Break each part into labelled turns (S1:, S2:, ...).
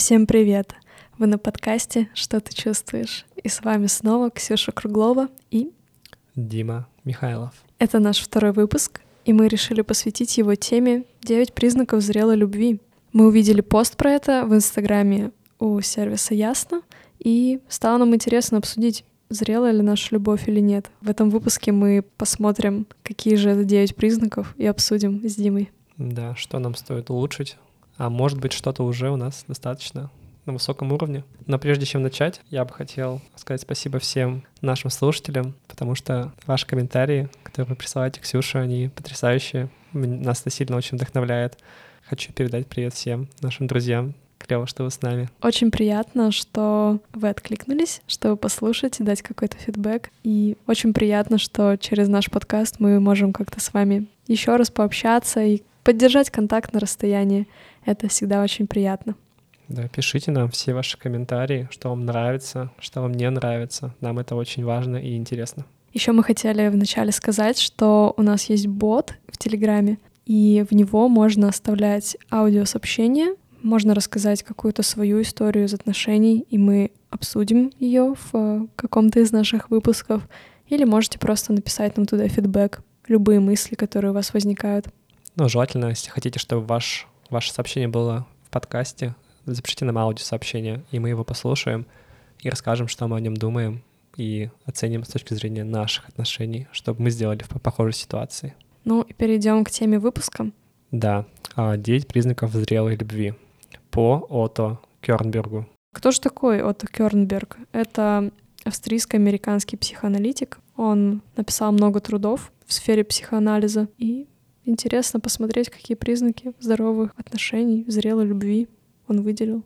S1: Всем привет! Вы на подкасте «Что ты чувствуешь?» И с вами снова Ксюша Круглова и...
S2: Дима Михайлов.
S1: Это наш второй выпуск, и мы решили посвятить его теме «9 признаков зрелой любви». Мы увидели пост про это в Инстаграме у сервиса «Ясно», и стало нам интересно обсудить, зрелая ли наша любовь или нет. В этом выпуске мы посмотрим, какие же это 9 признаков, и обсудим с Димой.
S2: Да, что нам стоит улучшить, а может быть что-то уже у нас достаточно на высоком уровне. Но прежде чем начать, я бы хотел сказать спасибо всем нашим слушателям, потому что ваши комментарии, которые вы присылаете Ксюше, они потрясающие. Нас это сильно очень вдохновляет. Хочу передать привет всем нашим друзьям. Клево, что вы с нами.
S1: Очень приятно, что вы откликнулись, чтобы послушать и дать какой-то фидбэк. И очень приятно, что через наш подкаст мы можем как-то с вами еще раз пообщаться и поддержать контакт на расстоянии. Это всегда очень приятно.
S2: Да, пишите нам все ваши комментарии, что вам нравится, что вам не нравится. Нам это очень важно и интересно.
S1: Еще мы хотели вначале сказать, что у нас есть бот в Телеграме, и в него можно оставлять аудиосообщения, можно рассказать какую-то свою историю из отношений, и мы обсудим ее в э, каком-то из наших выпусков. Или можете просто написать нам туда фидбэк, любые мысли, которые у вас возникают.
S2: Ну, желательно, если хотите, чтобы ваш, ваше сообщение было в подкасте, запишите нам аудиосообщение, и мы его послушаем и расскажем, что мы о нем думаем, и оценим с точки зрения наших отношений, чтобы мы сделали в похожей ситуации.
S1: Ну и перейдем к теме выпуска.
S2: Да, 9 признаков зрелой любви по Ото Кёрнбергу.
S1: Кто же такой Отто Кёрнберг? Это австрийско-американский психоаналитик. Он написал много трудов в сфере психоанализа. И интересно посмотреть, какие признаки здоровых отношений, зрелой любви он выделил.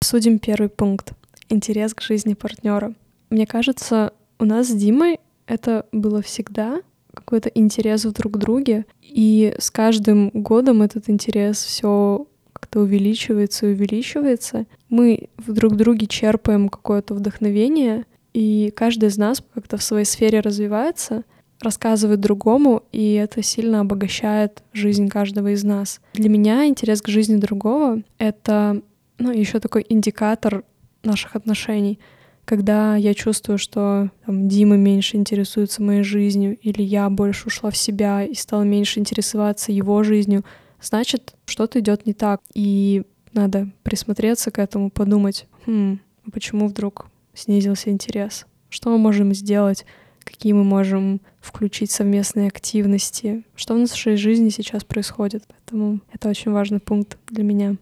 S1: Обсудим первый пункт. Интерес к жизни партнера. Мне кажется, у нас с Димой это было всегда какой-то интерес в друг друге, и с каждым годом этот интерес все как-то увеличивается и увеличивается. Мы в друг друге черпаем какое-то вдохновение, и каждый из нас как-то в своей сфере развивается, рассказывает другому, и это сильно обогащает жизнь каждого из нас. Для меня интерес к жизни другого — это ну, еще такой индикатор наших отношений — когда я чувствую, что там, Дима меньше интересуется моей жизнью, или я больше ушла в себя и стала меньше интересоваться его жизнью, значит, что-то идет не так. И надо присмотреться к этому, подумать, хм, а почему вдруг снизился интерес? Что мы можем сделать? Какие мы можем включить совместные активности? Что в нашей жизни сейчас происходит? Поэтому это очень важный пункт для меня.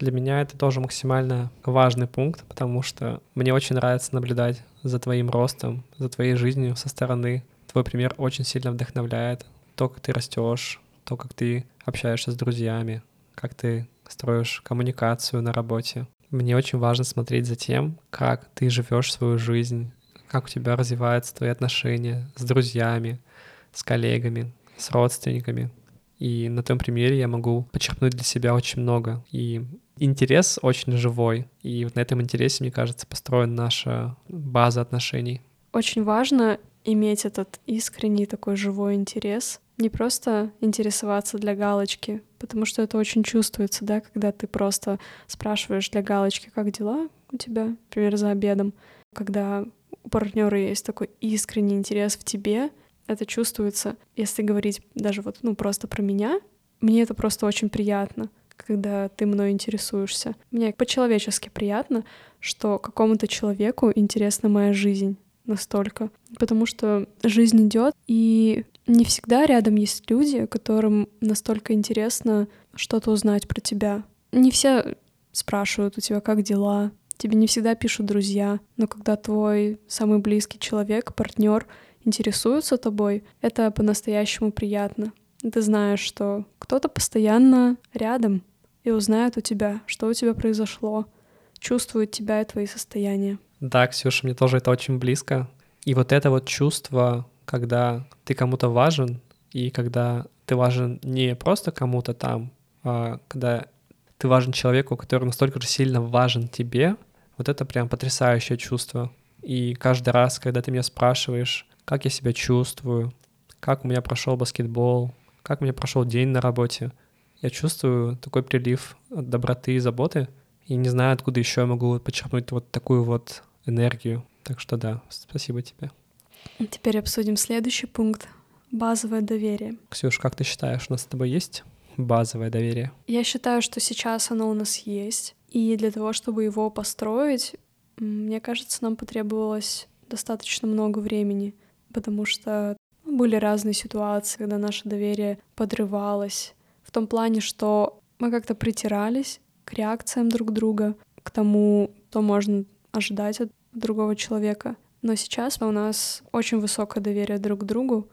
S2: Для меня это тоже максимально важный пункт, потому что мне очень нравится наблюдать за твоим ростом, за твоей жизнью со стороны. Твой пример очень сильно вдохновляет. То, как ты растешь, то, как ты общаешься с друзьями, как ты строишь коммуникацию на работе. Мне очень важно смотреть за тем, как ты живешь свою жизнь, как у тебя развиваются твои отношения с друзьями, с коллегами, с родственниками. И на том примере я могу подчеркнуть для себя очень много. И интерес очень живой. И вот на этом интересе, мне кажется, построена наша база отношений.
S1: Очень важно иметь этот искренний такой живой интерес, не просто интересоваться для галочки, потому что это очень чувствуется, да, когда ты просто спрашиваешь для галочки, как дела у тебя, например, за обедом, когда у партнера есть такой искренний интерес в тебе, это чувствуется, если говорить даже вот, ну, просто про меня, мне это просто очень приятно, когда ты мной интересуешься. Мне по-человечески приятно, что какому-то человеку интересна моя жизнь настолько. Потому что жизнь идет, и не всегда рядом есть люди, которым настолько интересно что-то узнать про тебя. Не все спрашивают у тебя, как дела. Тебе не всегда пишут друзья, но когда твой самый близкий человек, партнер интересуется тобой, это по-настоящему приятно. Ты знаешь, что кто-то постоянно рядом и узнает у тебя, что у тебя произошло, чувствует тебя и твои состояния.
S2: Да, Ксюша, мне тоже это очень близко. И вот это вот чувство, когда ты кому-то важен, и когда ты важен не просто кому-то там, а когда ты важен человеку, который настолько же сильно важен тебе, вот это прям потрясающее чувство. И каждый раз, когда ты меня спрашиваешь, как я себя чувствую, как у меня прошел баскетбол, как у меня прошел день на работе, я чувствую такой прилив доброты и заботы, И не знаю, откуда еще я могу подчеркнуть вот такую вот энергию. Так что да, спасибо тебе.
S1: Теперь обсудим следующий пункт. Базовое доверие.
S2: Ксюш, как ты считаешь, у нас с тобой есть базовое доверие?
S1: Я считаю, что сейчас оно у нас есть. И для того, чтобы его построить, мне кажется, нам потребовалось достаточно много времени, потому что были разные ситуации, когда наше доверие подрывалось. В том плане, что мы как-то притирались к реакциям друг друга, к тому, что можно ожидать от другого человека. Но сейчас у нас очень высокое доверие друг к другу,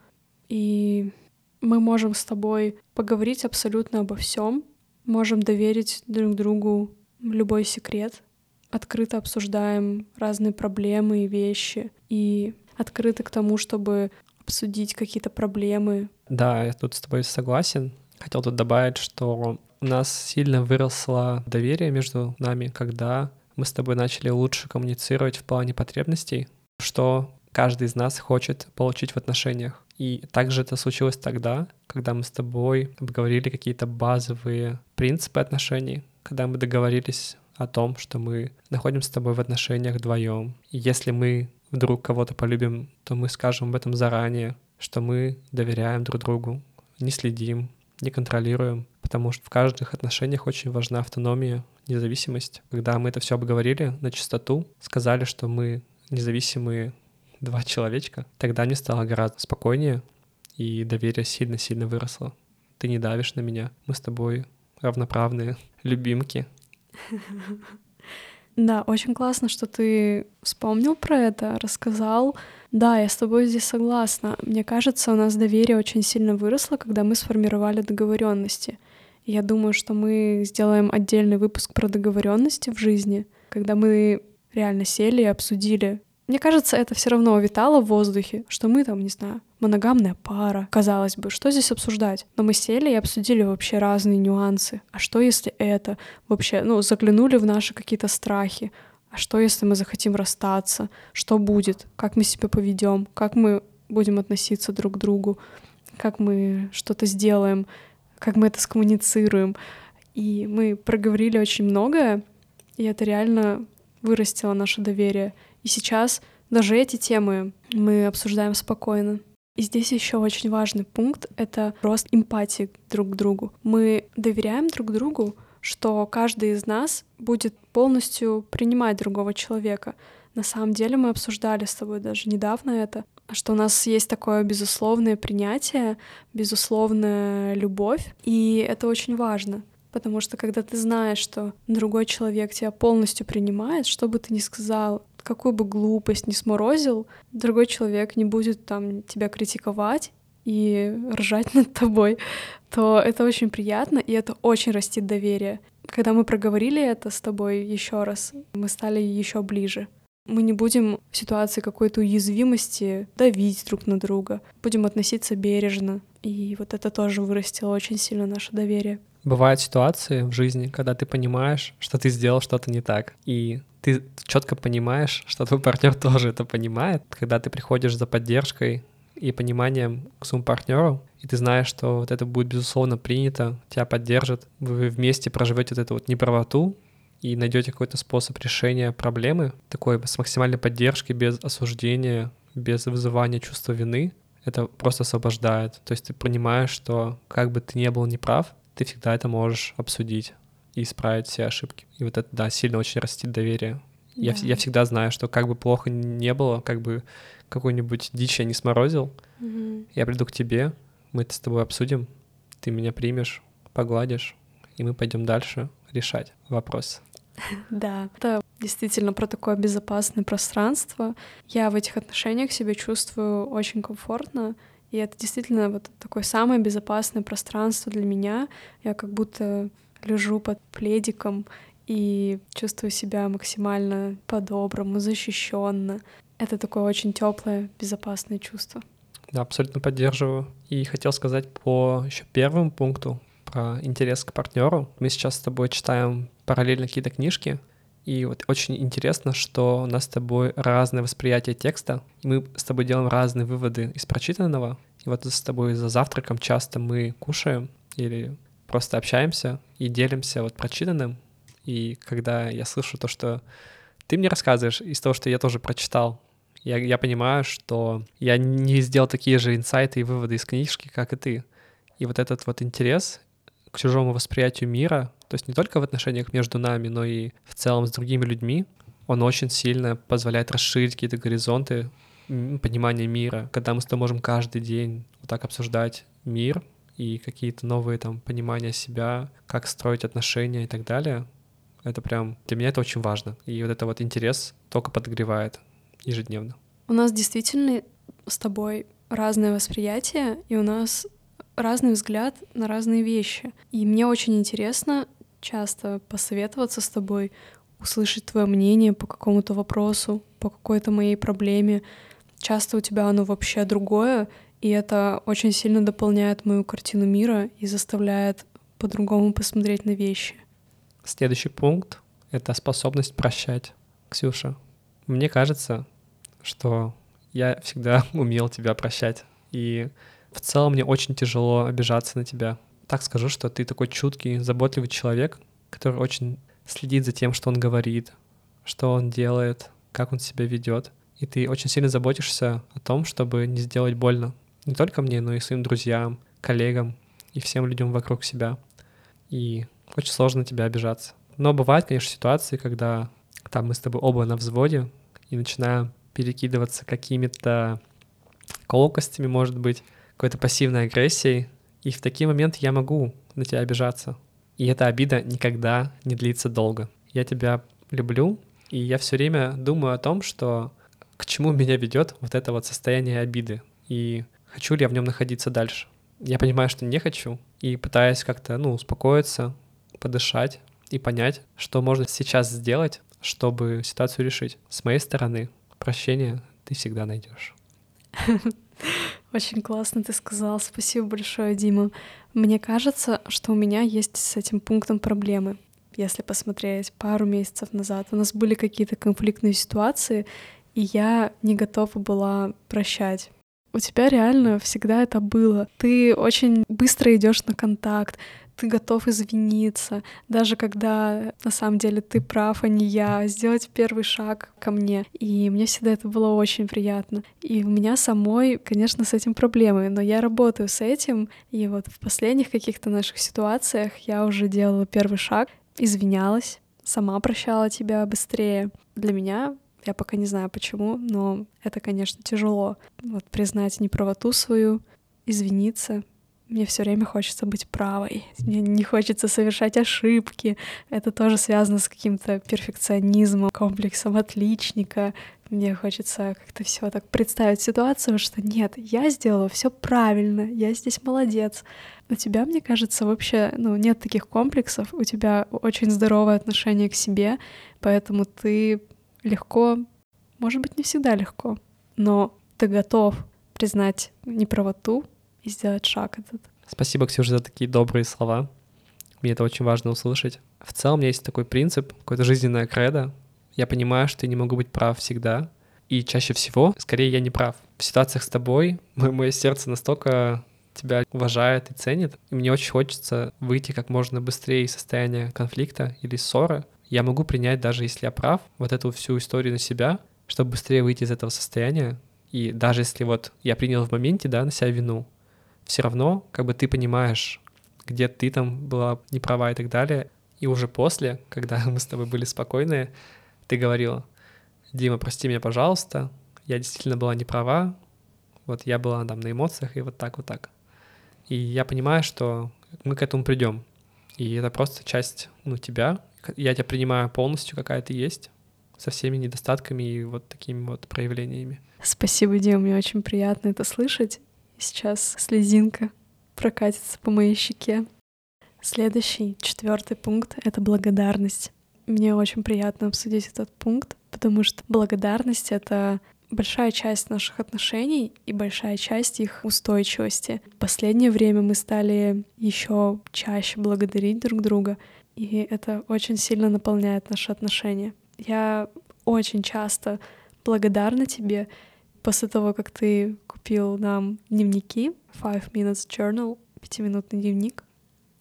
S1: и мы можем с тобой поговорить абсолютно обо всем, можем доверить друг другу любой секрет, открыто обсуждаем разные проблемы и вещи, и открыты к тому, чтобы обсудить какие-то проблемы.
S2: Да, я тут с тобой согласен. Хотел тут добавить, что у нас сильно выросло доверие между нами, когда мы с тобой начали лучше коммуницировать в плане потребностей, что каждый из нас хочет получить в отношениях. И также это случилось тогда, когда мы с тобой обговорили какие-то базовые принципы отношений, когда мы договорились о том, что мы находимся с тобой в отношениях вдвоем. И если мы вдруг кого-то полюбим, то мы скажем об этом заранее, что мы доверяем друг другу, не следим, не контролируем, потому что в каждых отношениях очень важна автономия, независимость. Когда мы это все обговорили на чистоту, сказали, что мы независимые два человечка, тогда мне стало гораздо спокойнее, и доверие сильно-сильно выросло. Ты не давишь на меня, мы с тобой равноправные любимки.
S1: Да, очень классно, что ты вспомнил про это, рассказал. Да, я с тобой здесь согласна. Мне кажется, у нас доверие очень сильно выросло, когда мы сформировали договоренности. Я думаю, что мы сделаем отдельный выпуск про договоренности в жизни, когда мы реально сели и обсудили. Мне кажется, это все равно витало в воздухе, что мы там, не знаю, моногамная пара. Казалось бы, что здесь обсуждать? Но мы сели и обсудили вообще разные нюансы. А что если это? Вообще, ну, заглянули в наши какие-то страхи. А что если мы захотим расстаться? Что будет? Как мы себя поведем? Как мы будем относиться друг к другу? Как мы что-то сделаем? Как мы это скоммуницируем? И мы проговорили очень многое, и это реально вырастило наше доверие. И сейчас даже эти темы мы обсуждаем спокойно. И здесь еще очень важный пункт — это рост эмпатии друг к другу. Мы доверяем друг другу, что каждый из нас будет полностью принимать другого человека. На самом деле мы обсуждали с тобой даже недавно это, что у нас есть такое безусловное принятие, безусловная любовь, и это очень важно. Потому что когда ты знаешь, что другой человек тебя полностью принимает, что бы ты ни сказал, какую бы глупость ни сморозил, другой человек не будет там тебя критиковать и ржать над тобой, то это очень приятно, и это очень растит доверие. Когда мы проговорили это с тобой еще раз, мы стали еще ближе. Мы не будем в ситуации какой-то уязвимости давить друг на друга, будем относиться бережно. И вот это тоже вырастило очень сильно наше доверие.
S2: Бывают ситуации в жизни, когда ты понимаешь, что ты сделал что-то не так, и ты четко понимаешь, что твой партнер тоже это понимает, когда ты приходишь за поддержкой и пониманием к своему партнеру, и ты знаешь, что вот это будет безусловно принято, тебя поддержат, вы вместе проживете вот эту вот неправоту и найдете какой-то способ решения проблемы, такой с максимальной поддержки, без осуждения, без вызывания чувства вины, это просто освобождает. То есть ты понимаешь, что как бы ты не был неправ, ты всегда это можешь обсудить и исправить все ошибки. И вот это, да, сильно очень растит доверие. Да. Я, я всегда знаю, что как бы плохо не было, как бы какую-нибудь дичь я не сморозил, угу. я приду к тебе, мы это с тобой обсудим, ты меня примешь, погладишь, и мы пойдем дальше решать вопрос.
S1: Да, это действительно про такое безопасное пространство. Я в этих отношениях себя чувствую очень комфортно, и это действительно вот такое самое безопасное пространство для меня. Я как будто лежу под пледиком и чувствую себя максимально по-доброму, защищенно. Это такое очень теплое, безопасное чувство.
S2: Да, абсолютно поддерживаю. И хотел сказать по еще первому пункту про интерес к партнеру. Мы сейчас с тобой читаем параллельно какие-то книжки, и вот очень интересно, что у нас с тобой разное восприятие текста. Мы с тобой делаем разные выводы из прочитанного. И вот с тобой за завтраком часто мы кушаем или просто общаемся и делимся вот прочитанным. И когда я слышу то, что ты мне рассказываешь из того, что я тоже прочитал, я, я понимаю, что я не сделал такие же инсайты и выводы из книжки, как и ты. И вот этот вот интерес к чужому восприятию мира, то есть не только в отношениях между нами, но и в целом с другими людьми, он очень сильно позволяет расширить какие-то горизонты понимания мира, когда мы с тобой можем каждый день вот так обсуждать мир и какие-то новые там понимания себя, как строить отношения и так далее. Это прям для меня это очень важно. И вот это вот интерес только подогревает ежедневно.
S1: У нас действительно с тобой разное восприятие, и у нас разный взгляд на разные вещи. И мне очень интересно часто посоветоваться с тобой, услышать твое мнение по какому-то вопросу, по какой-то моей проблеме. Часто у тебя оно вообще другое, и это очень сильно дополняет мою картину мира и заставляет по-другому посмотреть на вещи.
S2: Следующий пункт — это способность прощать. Ксюша, мне кажется, что я всегда умел тебя прощать. И в целом мне очень тяжело обижаться на тебя. Так скажу, что ты такой чуткий, заботливый человек, который очень следит за тем, что он говорит, что он делает, как он себя ведет. И ты очень сильно заботишься о том, чтобы не сделать больно не только мне, но и своим друзьям, коллегам и всем людям вокруг себя. И очень сложно тебя обижаться. Но бывают, конечно, ситуации, когда там мы с тобой оба на взводе и начинаем перекидываться какими-то колкостями, может быть, какой-то пассивной агрессией. И в такие моменты я могу на тебя обижаться. И эта обида никогда не длится долго. Я тебя люблю, и я все время думаю о том, что к чему меня ведет вот это вот состояние обиды. И хочу ли я в нем находиться дальше. Я понимаю, что не хочу, и пытаюсь как-то, ну, успокоиться, подышать и понять, что можно сейчас сделать, чтобы ситуацию решить. С моей стороны, прощение ты всегда найдешь.
S1: Очень классно ты сказал. Спасибо большое, Дима. Мне кажется, что у меня есть с этим пунктом проблемы. Если посмотреть пару месяцев назад, у нас были какие-то конфликтные ситуации, и я не готова была прощать у тебя реально всегда это было. Ты очень быстро идешь на контакт, ты готов извиниться, даже когда на самом деле ты прав, а не я, сделать первый шаг ко мне. И мне всегда это было очень приятно. И у меня самой, конечно, с этим проблемы, но я работаю с этим, и вот в последних каких-то наших ситуациях я уже делала первый шаг, извинялась, сама прощала тебя быстрее. Для меня я пока не знаю почему, но это, конечно, тяжело. Вот признать неправоту свою, извиниться. Мне все время хочется быть правой. Мне не хочется совершать ошибки. Это тоже связано с каким-то перфекционизмом, комплексом отличника. Мне хочется как-то все так представить ситуацию, что нет, я сделала все правильно, я здесь молодец. У тебя, мне кажется, вообще ну, нет таких комплексов, у тебя очень здоровое отношение к себе, поэтому ты легко, может быть, не всегда легко, но ты готов признать неправоту и сделать шаг этот.
S2: Спасибо, Ксюша, за такие добрые слова. Мне это очень важно услышать. В целом у меня есть такой принцип, какое-то жизненное кредо. Я понимаю, что я не могу быть прав всегда, и чаще всего, скорее, я не прав. В ситуациях с тобой мое сердце настолько тебя уважает и ценит, и мне очень хочется выйти как можно быстрее из состояния конфликта или ссоры, я могу принять, даже если я прав, вот эту всю историю на себя, чтобы быстрее выйти из этого состояния. И даже если вот я принял в моменте, да, на себя вину, все равно, как бы ты понимаешь, где ты там была не права и так далее. И уже после, когда мы с тобой были спокойны, ты говорила, Дима, прости меня, пожалуйста, я действительно была не права, вот я была там на эмоциях и вот так, вот так. И я понимаю, что мы к этому придем. И это просто часть, ну, тебя, я тебя принимаю полностью, какая ты есть, со всеми недостатками и вот такими вот проявлениями.
S1: Спасибо, Дима, мне очень приятно это слышать. Сейчас слезинка прокатится по моей щеке. Следующий, четвертый пункт — это благодарность. Мне очень приятно обсудить этот пункт, потому что благодарность — это большая часть наших отношений и большая часть их устойчивости. В последнее время мы стали еще чаще благодарить друг друга, и это очень сильно наполняет наши отношения. Я очень часто благодарна тебе после того, как ты купил нам дневники Five Minutes Journal, пятиминутный дневник.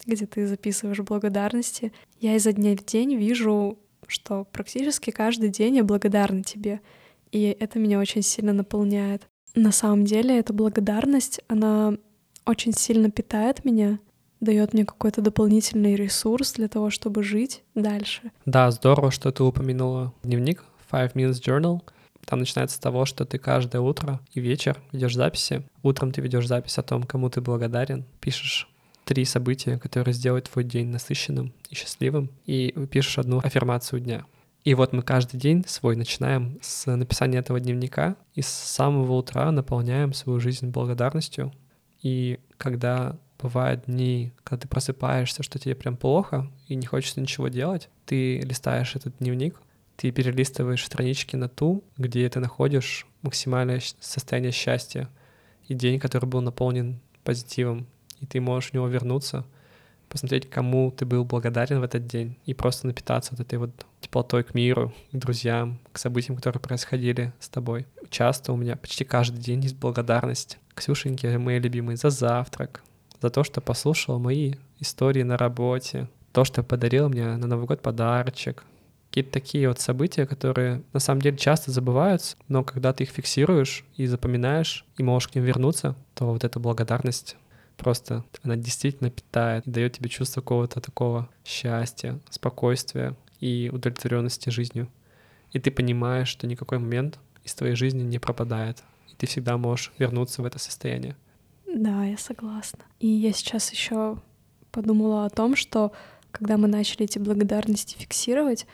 S1: где ты записываешь благодарности. Я изо дня в день вижу, что практически каждый день я благодарна тебе. И это меня очень сильно наполняет. На самом деле эта благодарность, она очень сильно питает меня, дает мне какой-то дополнительный ресурс для того, чтобы жить дальше.
S2: Да, здорово, что ты упомянула дневник Five Minutes Journal. Там начинается с того, что ты каждое утро и вечер ведешь записи. Утром ты ведешь запись о том, кому ты благодарен, пишешь три события, которые сделают твой день насыщенным и счастливым, и пишешь одну аффирмацию дня. И вот мы каждый день свой начинаем с написания этого дневника и с самого утра наполняем свою жизнь благодарностью. И когда бывают дни, когда ты просыпаешься, что тебе прям плохо и не хочется ничего делать, ты листаешь этот дневник, ты перелистываешь странички на ту, где ты находишь максимальное состояние счастья и день, который был наполнен позитивом, и ты можешь в него вернуться, посмотреть, кому ты был благодарен в этот день, и просто напитаться вот этой вот теплотой к миру, к друзьям, к событиям, которые происходили с тобой. Часто у меня почти каждый день есть благодарность Ксюшеньке, моей любимой, за завтрак, за то, что послушала мои истории на работе, то, что подарил мне на Новый год подарочек, какие-то такие вот события, которые на самом деле часто забываются, но когда ты их фиксируешь и запоминаешь, и можешь к ним вернуться, то вот эта благодарность просто, она действительно питает, дает тебе чувство какого-то такого счастья, спокойствия и удовлетворенности жизнью. И ты понимаешь, что никакой момент из твоей жизни не пропадает, и ты всегда можешь вернуться в это состояние.
S1: Да, я согласна. И я сейчас еще подумала о том, что когда мы начали эти благодарности фиксировать,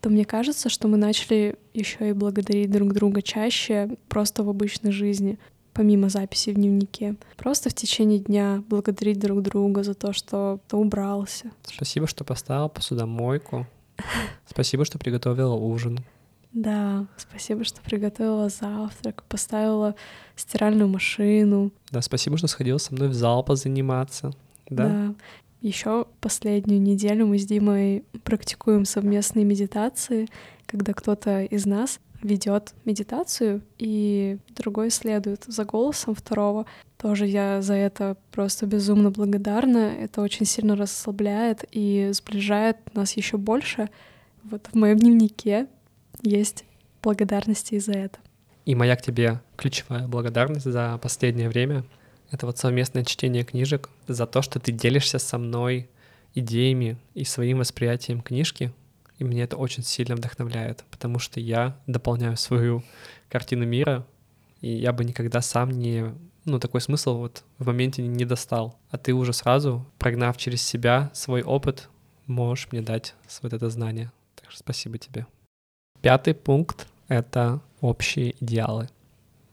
S1: то мне кажется, что мы начали еще и благодарить друг друга чаще просто в обычной жизни, помимо записи в дневнике. Просто в течение дня благодарить друг друга за то, что ты убрался.
S2: Спасибо, что поставил посудомойку. Спасибо, что приготовила ужин.
S1: Да, спасибо, что приготовила завтрак, поставила стиральную машину.
S2: Да, спасибо, что сходила со мной в зал позаниматься. Да. да.
S1: Еще последнюю неделю мы с Димой практикуем совместные медитации, когда кто-то из нас ведет медитацию, и другой следует за голосом второго. Тоже я за это просто безумно благодарна. Это очень сильно расслабляет и сближает нас еще больше. Вот в моем дневнике есть благодарности и за это.
S2: И моя к тебе ключевая благодарность за последнее время это вот совместное чтение книжек, за то, что ты делишься со мной идеями и своим восприятием книжки. И мне это очень сильно вдохновляет, потому что я дополняю свою картину мира, и я бы никогда сам не, ну, такой смысл вот в моменте не достал. А ты уже сразу, прогнав через себя свой опыт, можешь мне дать вот это знание. Так что спасибо тебе. Пятый пункт — это общие идеалы.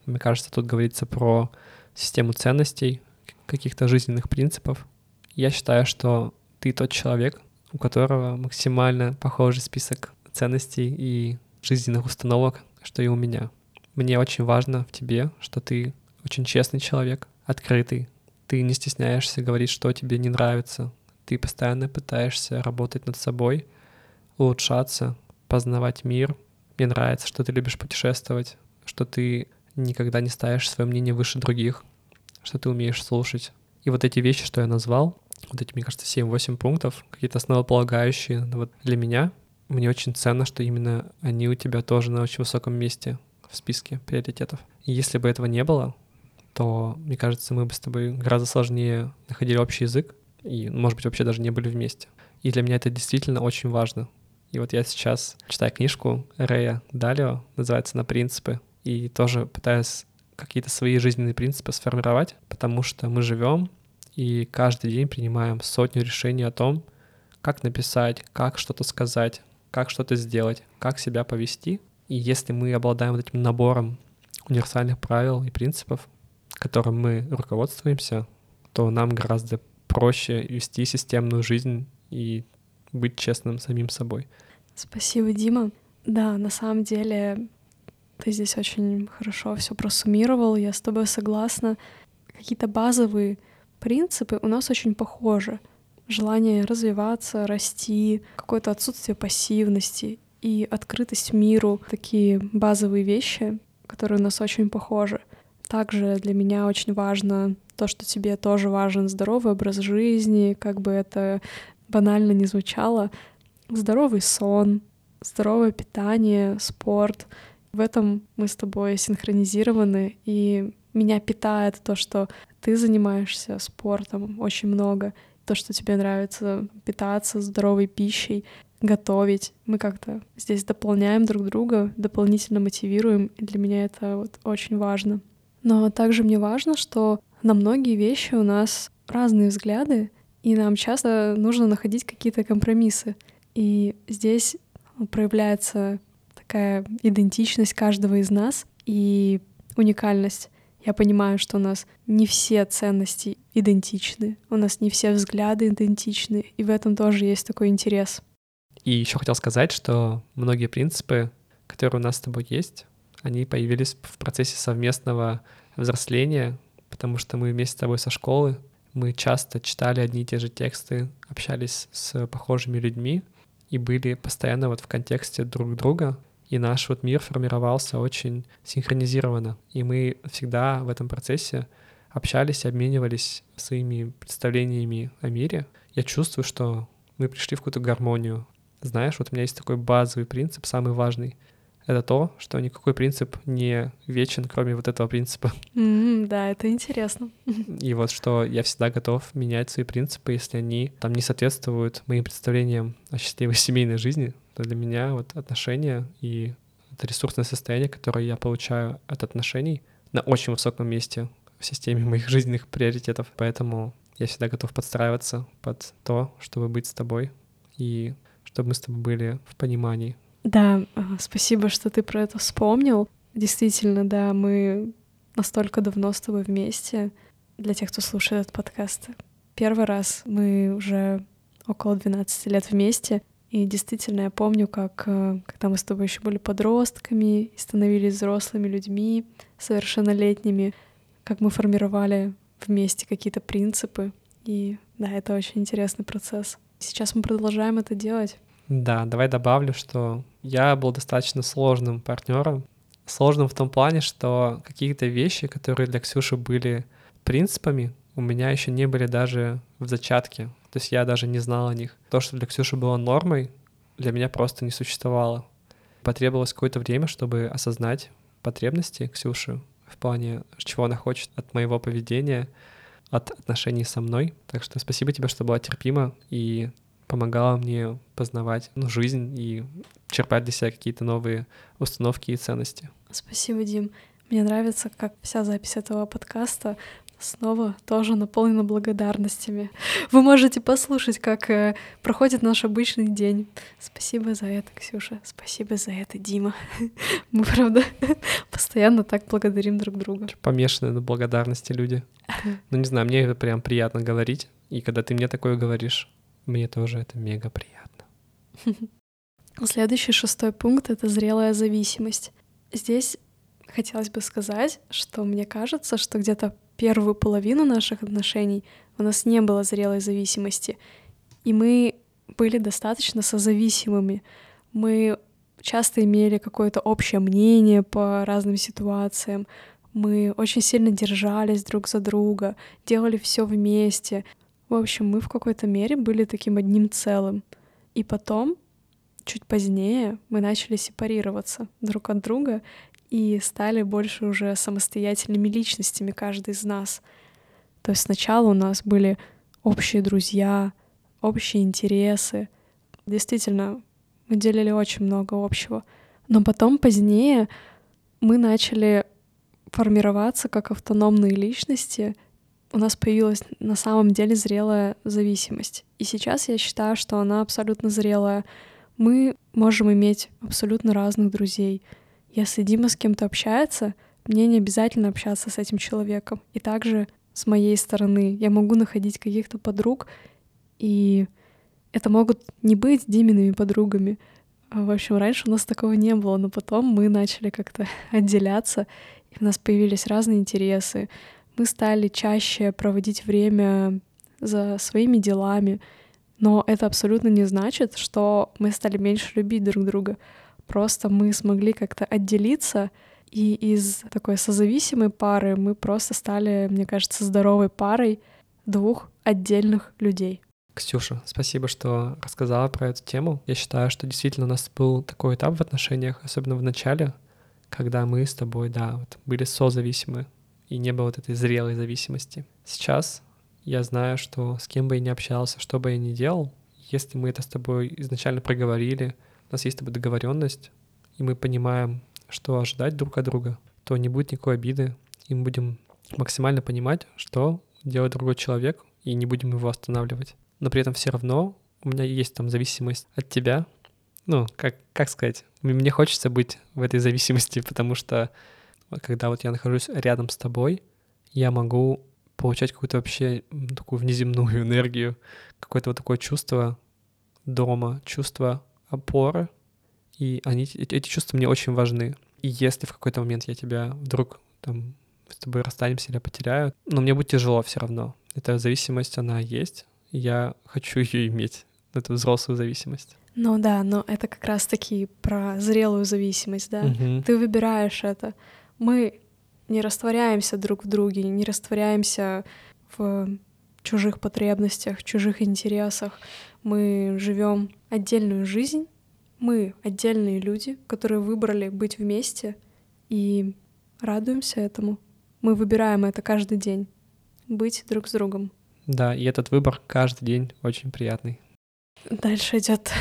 S2: Мне кажется, тут говорится про систему ценностей, каких-то жизненных принципов. Я считаю, что ты тот человек, у которого максимально похожий список ценностей и жизненных установок, что и у меня. Мне очень важно в тебе, что ты очень честный человек, открытый. Ты не стесняешься говорить, что тебе не нравится. Ты постоянно пытаешься работать над собой, улучшаться, познавать мир. Мне нравится, что ты любишь путешествовать, что ты никогда не ставишь свое мнение выше других, что ты умеешь слушать. И вот эти вещи, что я назвал, вот эти, мне кажется, 7-8 пунктов, какие-то основополагающие вот для меня, мне очень ценно, что именно они у тебя тоже на очень высоком месте в списке приоритетов. И если бы этого не было, то, мне кажется, мы бы с тобой гораздо сложнее находили общий язык и, может быть, вообще даже не были вместе. И для меня это действительно очень важно. И вот я сейчас читаю книжку Рэя Далио, называется «На принципы», и тоже пытаюсь какие-то свои жизненные принципы сформировать, потому что мы живем и каждый день принимаем сотню решений о том, как написать, как что-то сказать, как что-то сделать, как себя повести. И если мы обладаем этим набором универсальных правил и принципов, которым мы руководствуемся, то нам гораздо проще вести системную жизнь и быть честным самим собой.
S1: Спасибо, Дима. Да, на самом деле ты здесь очень хорошо все просуммировал, я с тобой согласна. Какие-то базовые принципы у нас очень похожи. Желание развиваться, расти, какое-то отсутствие пассивности и открытость миру — такие базовые вещи, которые у нас очень похожи. Также для меня очень важно то, что тебе тоже важен здоровый образ жизни, как бы это банально не звучало, здоровый сон, здоровое питание, спорт. В этом мы с тобой синхронизированы, и меня питает то, что ты занимаешься спортом очень много, то, что тебе нравится питаться здоровой пищей, готовить. Мы как-то здесь дополняем друг друга, дополнительно мотивируем, и для меня это вот очень важно. Но также мне важно, что на многие вещи у нас разные взгляды, и нам часто нужно находить какие-то компромиссы. И здесь проявляется такая идентичность каждого из нас и уникальность. Я понимаю, что у нас не все ценности идентичны, у нас не все взгляды идентичны, и в этом тоже есть такой интерес.
S2: И еще хотел сказать, что многие принципы, которые у нас с тобой есть, они появились в процессе совместного взросления, потому что мы вместе с тобой со школы, мы часто читали одни и те же тексты, общались с похожими людьми и были постоянно вот в контексте друг друга, и наш вот мир формировался очень синхронизированно. И мы всегда в этом процессе общались, обменивались своими представлениями о мире. Я чувствую, что мы пришли в какую-то гармонию. Знаешь, вот у меня есть такой базовый принцип, самый важный — это то, что никакой принцип не вечен, кроме вот этого принципа.
S1: Mm, да, это интересно.
S2: И вот что я всегда готов менять свои принципы, если они там не соответствуют моим представлениям о счастливой семейной жизни, для меня вот отношения и это ресурсное состояние, которое я получаю от отношений, на очень высоком месте в системе моих жизненных приоритетов. Поэтому я всегда готов подстраиваться под то, чтобы быть с тобой и чтобы мы с тобой были в понимании
S1: да, а, спасибо, что ты про это вспомнил. Действительно, да, мы настолько давно с тобой вместе. Для тех, кто слушает этот подкаст, первый раз мы уже около 12 лет вместе. И действительно, я помню, как э, когда мы с тобой еще были подростками и становились взрослыми людьми, совершеннолетними, как мы формировали вместе какие-то принципы. И да, это очень интересный процесс. Сейчас мы продолжаем это делать.
S2: Да, давай добавлю, что я был достаточно сложным партнером. Сложным в том плане, что какие-то вещи, которые для Ксюши были принципами, у меня еще не были даже в зачатке. То есть я даже не знал о них. То, что для Ксюши было нормой, для меня просто не существовало. Потребовалось какое-то время, чтобы осознать потребности Ксюши в плане, чего она хочет от моего поведения, от отношений со мной. Так что спасибо тебе, что была терпима и помогала мне познавать ну, жизнь и черпать для себя какие-то новые установки и ценности.
S1: Спасибо, Дим. Мне нравится, как вся запись этого подкаста снова тоже наполнена благодарностями. Вы можете послушать, как э, проходит наш обычный день. Спасибо за это, Ксюша. Спасибо за это, Дима. Мы, правда, постоянно так благодарим друг друга.
S2: Помешаны на благодарности люди. Ну, не знаю, мне это прям приятно говорить. И когда ты мне такое говоришь, мне тоже это мега приятно.
S1: Следующий шестой пункт — это зрелая зависимость. Здесь хотелось бы сказать, что мне кажется, что где-то первую половину наших отношений у нас не было зрелой зависимости, и мы были достаточно созависимыми. Мы часто имели какое-то общее мнение по разным ситуациям, мы очень сильно держались друг за друга, делали все вместе, в общем, мы в какой-то мере были таким одним целым. И потом, чуть позднее, мы начали сепарироваться друг от друга и стали больше уже самостоятельными личностями, каждый из нас. То есть сначала у нас были общие друзья, общие интересы. Действительно, мы делили очень много общего. Но потом, позднее, мы начали формироваться как автономные личности у нас появилась на самом деле зрелая зависимость. И сейчас я считаю, что она абсолютно зрелая. Мы можем иметь абсолютно разных друзей. Если Дима с кем-то общается, мне не обязательно общаться с этим человеком. И также с моей стороны я могу находить каких-то подруг, и это могут не быть Димиными подругами. А, в общем, раньше у нас такого не было, но потом мы начали как-то отделяться, и у нас появились разные интересы мы стали чаще проводить время за своими делами, но это абсолютно не значит, что мы стали меньше любить друг друга. Просто мы смогли как-то отделиться И из такой созависимой пары мы просто стали, мне кажется, здоровой парой двух отдельных людей.
S2: Ксюша, спасибо, что рассказала про эту тему. Я считаю, что действительно у нас был такой этап в отношениях, особенно в начале, когда мы с тобой, да, вот были созависимы, и не было вот этой зрелой зависимости. Сейчас я знаю, что с кем бы я ни общался, что бы я ни делал, если мы это с тобой изначально проговорили, у нас есть с тобой договоренность, и мы понимаем, что ожидать друг от друга, то не будет никакой обиды, и мы будем максимально понимать, что делает другой человек, и не будем его останавливать. Но при этом все равно у меня есть там зависимость от тебя. Ну, как, как сказать, мне хочется быть в этой зависимости, потому что когда вот я нахожусь рядом с тобой, я могу получать какую-то вообще такую внеземную энергию, какое-то вот такое чувство дома, чувство опоры, и они, эти чувства мне очень важны. И если в какой-то момент я тебя вдруг там с тобой расстанемся или потеряю, но мне будет тяжело все равно. Эта зависимость, она есть, и я хочу ее иметь, эту взрослую зависимость.
S1: Ну да, но это как раз-таки про зрелую зависимость, да? Угу. Ты выбираешь это. Мы не растворяемся друг в друге, не растворяемся в чужих потребностях, чужих интересах. Мы живем отдельную жизнь, мы отдельные люди, которые выбрали быть вместе и радуемся этому. Мы выбираем это каждый день, быть друг с другом.
S2: Да, и этот выбор каждый день очень приятный.
S1: Дальше идет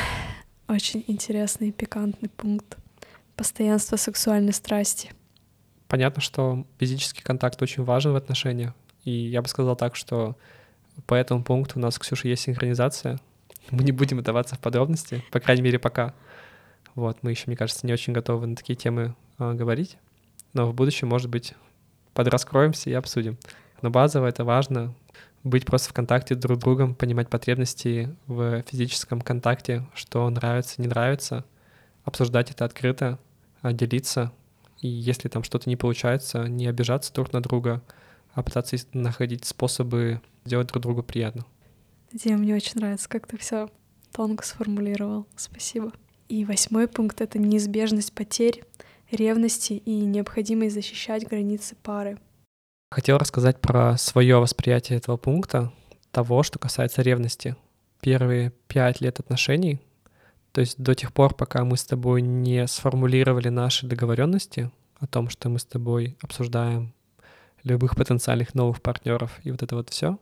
S1: очень интересный пикантный пункт. Постоянство сексуальной страсти —
S2: понятно, что физический контакт очень важен в отношениях. И я бы сказал так, что по этому пункту у нас, Ксюша, есть синхронизация. Мы не будем вдаваться в подробности, по крайней мере, пока. Вот, мы еще, мне кажется, не очень готовы на такие темы э, говорить. Но в будущем, может быть, подраскроемся и обсудим. Но базово это важно быть просто в контакте друг с другом, понимать потребности в физическом контакте, что нравится, не нравится, обсуждать это открыто, а, делиться, и если там что-то не получается, не обижаться друг на друга, а пытаться находить способы сделать друг другу приятно.
S1: Дим, мне очень нравится, как ты все тонко сформулировал. Спасибо. И восьмой пункт — это неизбежность потерь, ревности и необходимость защищать границы пары.
S2: Хотел рассказать про свое восприятие этого пункта, того, что касается ревности. Первые пять лет отношений то есть до тех пор, пока мы с тобой не сформулировали наши договоренности о том, что мы с тобой обсуждаем любых потенциальных новых партнеров и вот это вот все,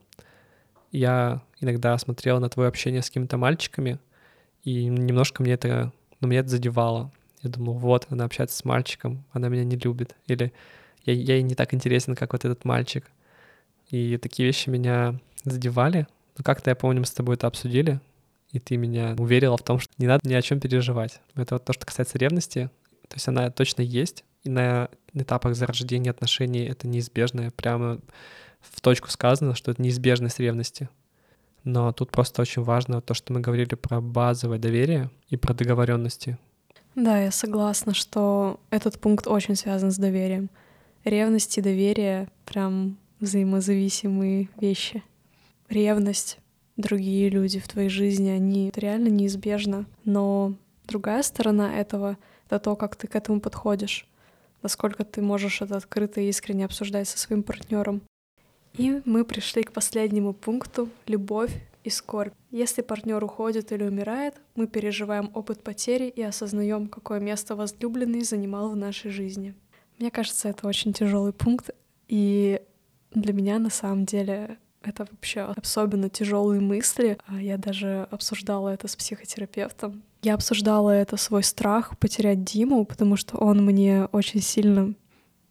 S2: я иногда смотрел на твое общение с какими-то мальчиками, и немножко мне это, ну, меня это задевало. Я думал, вот, она общается с мальчиком, она меня не любит, или я, я ей не так интересен, как вот этот мальчик. И такие вещи меня задевали. Но как-то, я помню, мы с тобой это обсудили, и ты меня уверила в том, что не надо ни о чем переживать. Это вот то, что касается ревности. То есть она точно есть, и на этапах зарождения отношений это неизбежно. Прямо в точку сказано, что это неизбежность ревности. Но тут просто очень важно то, что мы говорили про базовое доверие и про договоренности.
S1: Да, я согласна, что этот пункт очень связан с доверием. Ревность и доверие — прям взаимозависимые вещи. Ревность другие люди в твоей жизни, они реально неизбежно. Но другая сторона этого — это то, как ты к этому подходишь, насколько ты можешь это открыто и искренне обсуждать со своим партнером. И мы пришли к последнему пункту — любовь и скорбь. Если партнер уходит или умирает, мы переживаем опыт потери и осознаем, какое место возлюбленный занимал в нашей жизни. Мне кажется, это очень тяжелый пункт, и для меня на самом деле это вообще особенно тяжелые мысли. А я даже обсуждала это с психотерапевтом. Я обсуждала это свой страх потерять Диму, потому что он мне очень сильно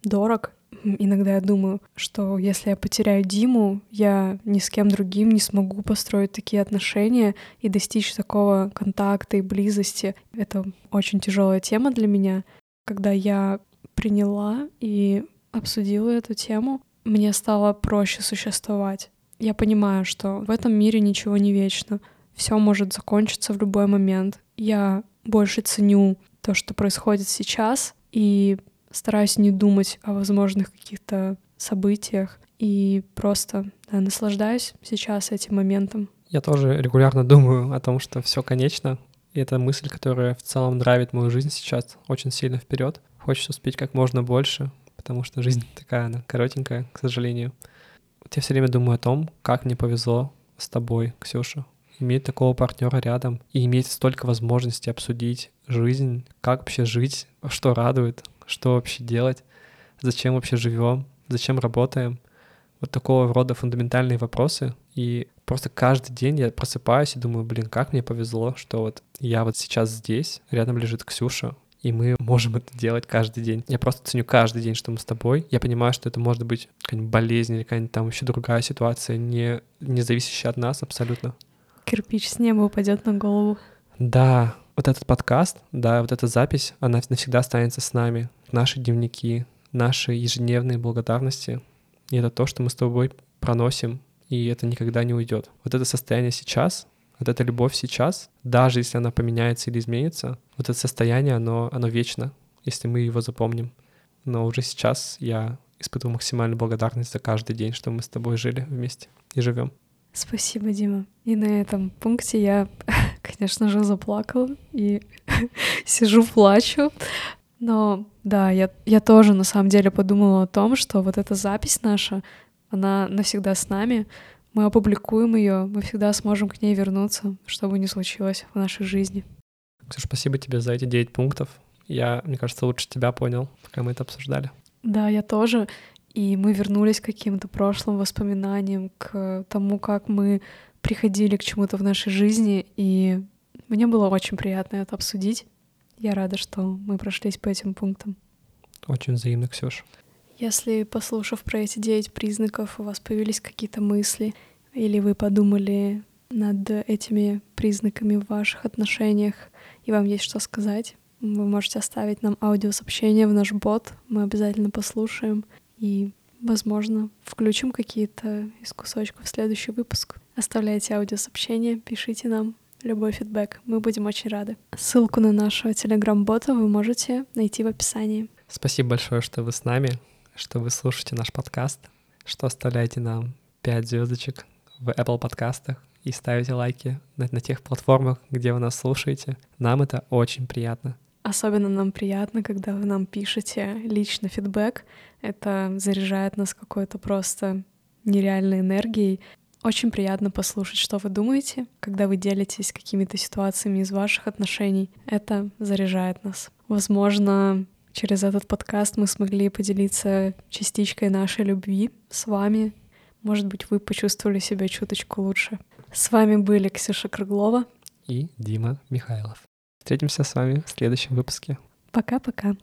S1: дорог. Иногда я думаю, что если я потеряю Диму, я ни с кем другим не смогу построить такие отношения и достичь такого контакта и близости. Это очень тяжелая тема для меня. Когда я приняла и обсудила эту тему, мне стало проще существовать. Я понимаю, что в этом мире ничего не вечно. Все может закончиться в любой момент. Я больше ценю то, что происходит сейчас, и стараюсь не думать о возможных каких-то событиях и просто да, наслаждаюсь сейчас этим моментом.
S2: Я тоже регулярно думаю о том, что все конечно, и это мысль, которая в целом драйвит мою жизнь сейчас очень сильно вперед. Хочется успеть как можно больше, потому что жизнь такая, она коротенькая, к сожалению. Вот я все время думаю о том, как мне повезло с тобой, Ксюша. Иметь такого партнера рядом и иметь столько возможностей обсудить жизнь, как вообще жить, что радует, что вообще делать, зачем вообще живем, зачем работаем. Вот такого рода фундаментальные вопросы. И просто каждый день я просыпаюсь и думаю, блин, как мне повезло, что вот я вот сейчас здесь, рядом лежит Ксюша, и мы можем это делать каждый день. Я просто ценю каждый день, что мы с тобой. Я понимаю, что это может быть какая-нибудь болезнь или какая-нибудь там еще другая ситуация, не, не зависящая от нас абсолютно.
S1: Кирпич с неба упадет на голову.
S2: Да, вот этот подкаст, да, вот эта запись, она навсегда останется с нами. Наши дневники, наши ежедневные благодарности. И это то, что мы с тобой проносим, и это никогда не уйдет. Вот это состояние сейчас, вот эта любовь сейчас, даже если она поменяется или изменится, вот это состояние, оно, оно вечно, если мы его запомним. Но уже сейчас я испытываю максимальную благодарность за каждый день, что мы с тобой жили вместе и живем.
S1: Спасибо, Дима. И на этом пункте я, конечно же, заплакала и сижу, плачу. Но да, я, я тоже на самом деле подумала о том, что вот эта запись наша, она навсегда с нами. Мы опубликуем ее, мы всегда сможем к ней вернуться, что бы ни случилось в нашей жизни.
S2: Ксюша, спасибо тебе за эти 9 пунктов. Я, мне кажется, лучше тебя понял, пока мы это обсуждали.
S1: Да, я тоже. И мы вернулись к каким-то прошлым воспоминаниям, к тому, как мы приходили к чему-то в нашей жизни. И мне было очень приятно это обсудить. Я рада, что мы прошлись по этим пунктам.
S2: Очень взаимно, Ксюша.
S1: Если, послушав про эти девять признаков, у вас появились какие-то мысли, или вы подумали над этими признаками в ваших отношениях, и вам есть что сказать, вы можете оставить нам аудиосообщение в наш бот, мы обязательно послушаем и, возможно, включим какие-то из кусочков в следующий выпуск. Оставляйте аудиосообщение, пишите нам любой фидбэк, мы будем очень рады. Ссылку на нашего телеграм-бота вы можете найти в описании.
S2: Спасибо большое, что вы с нами что вы слушаете наш подкаст, что оставляете нам 5 звездочек в Apple подкастах и ставите лайки на, на тех платформах, где вы нас слушаете. Нам это очень приятно.
S1: Особенно нам приятно, когда вы нам пишете лично фидбэк. Это заряжает нас какой-то просто нереальной энергией. Очень приятно послушать, что вы думаете, когда вы делитесь какими-то ситуациями из ваших отношений. Это заряжает нас. Возможно, Через этот подкаст мы смогли поделиться частичкой нашей любви с вами. Может быть, вы почувствовали себя чуточку лучше. С вами были Ксюша Круглова
S2: и Дима Михайлов. Встретимся с вами в следующем выпуске.
S1: Пока-пока.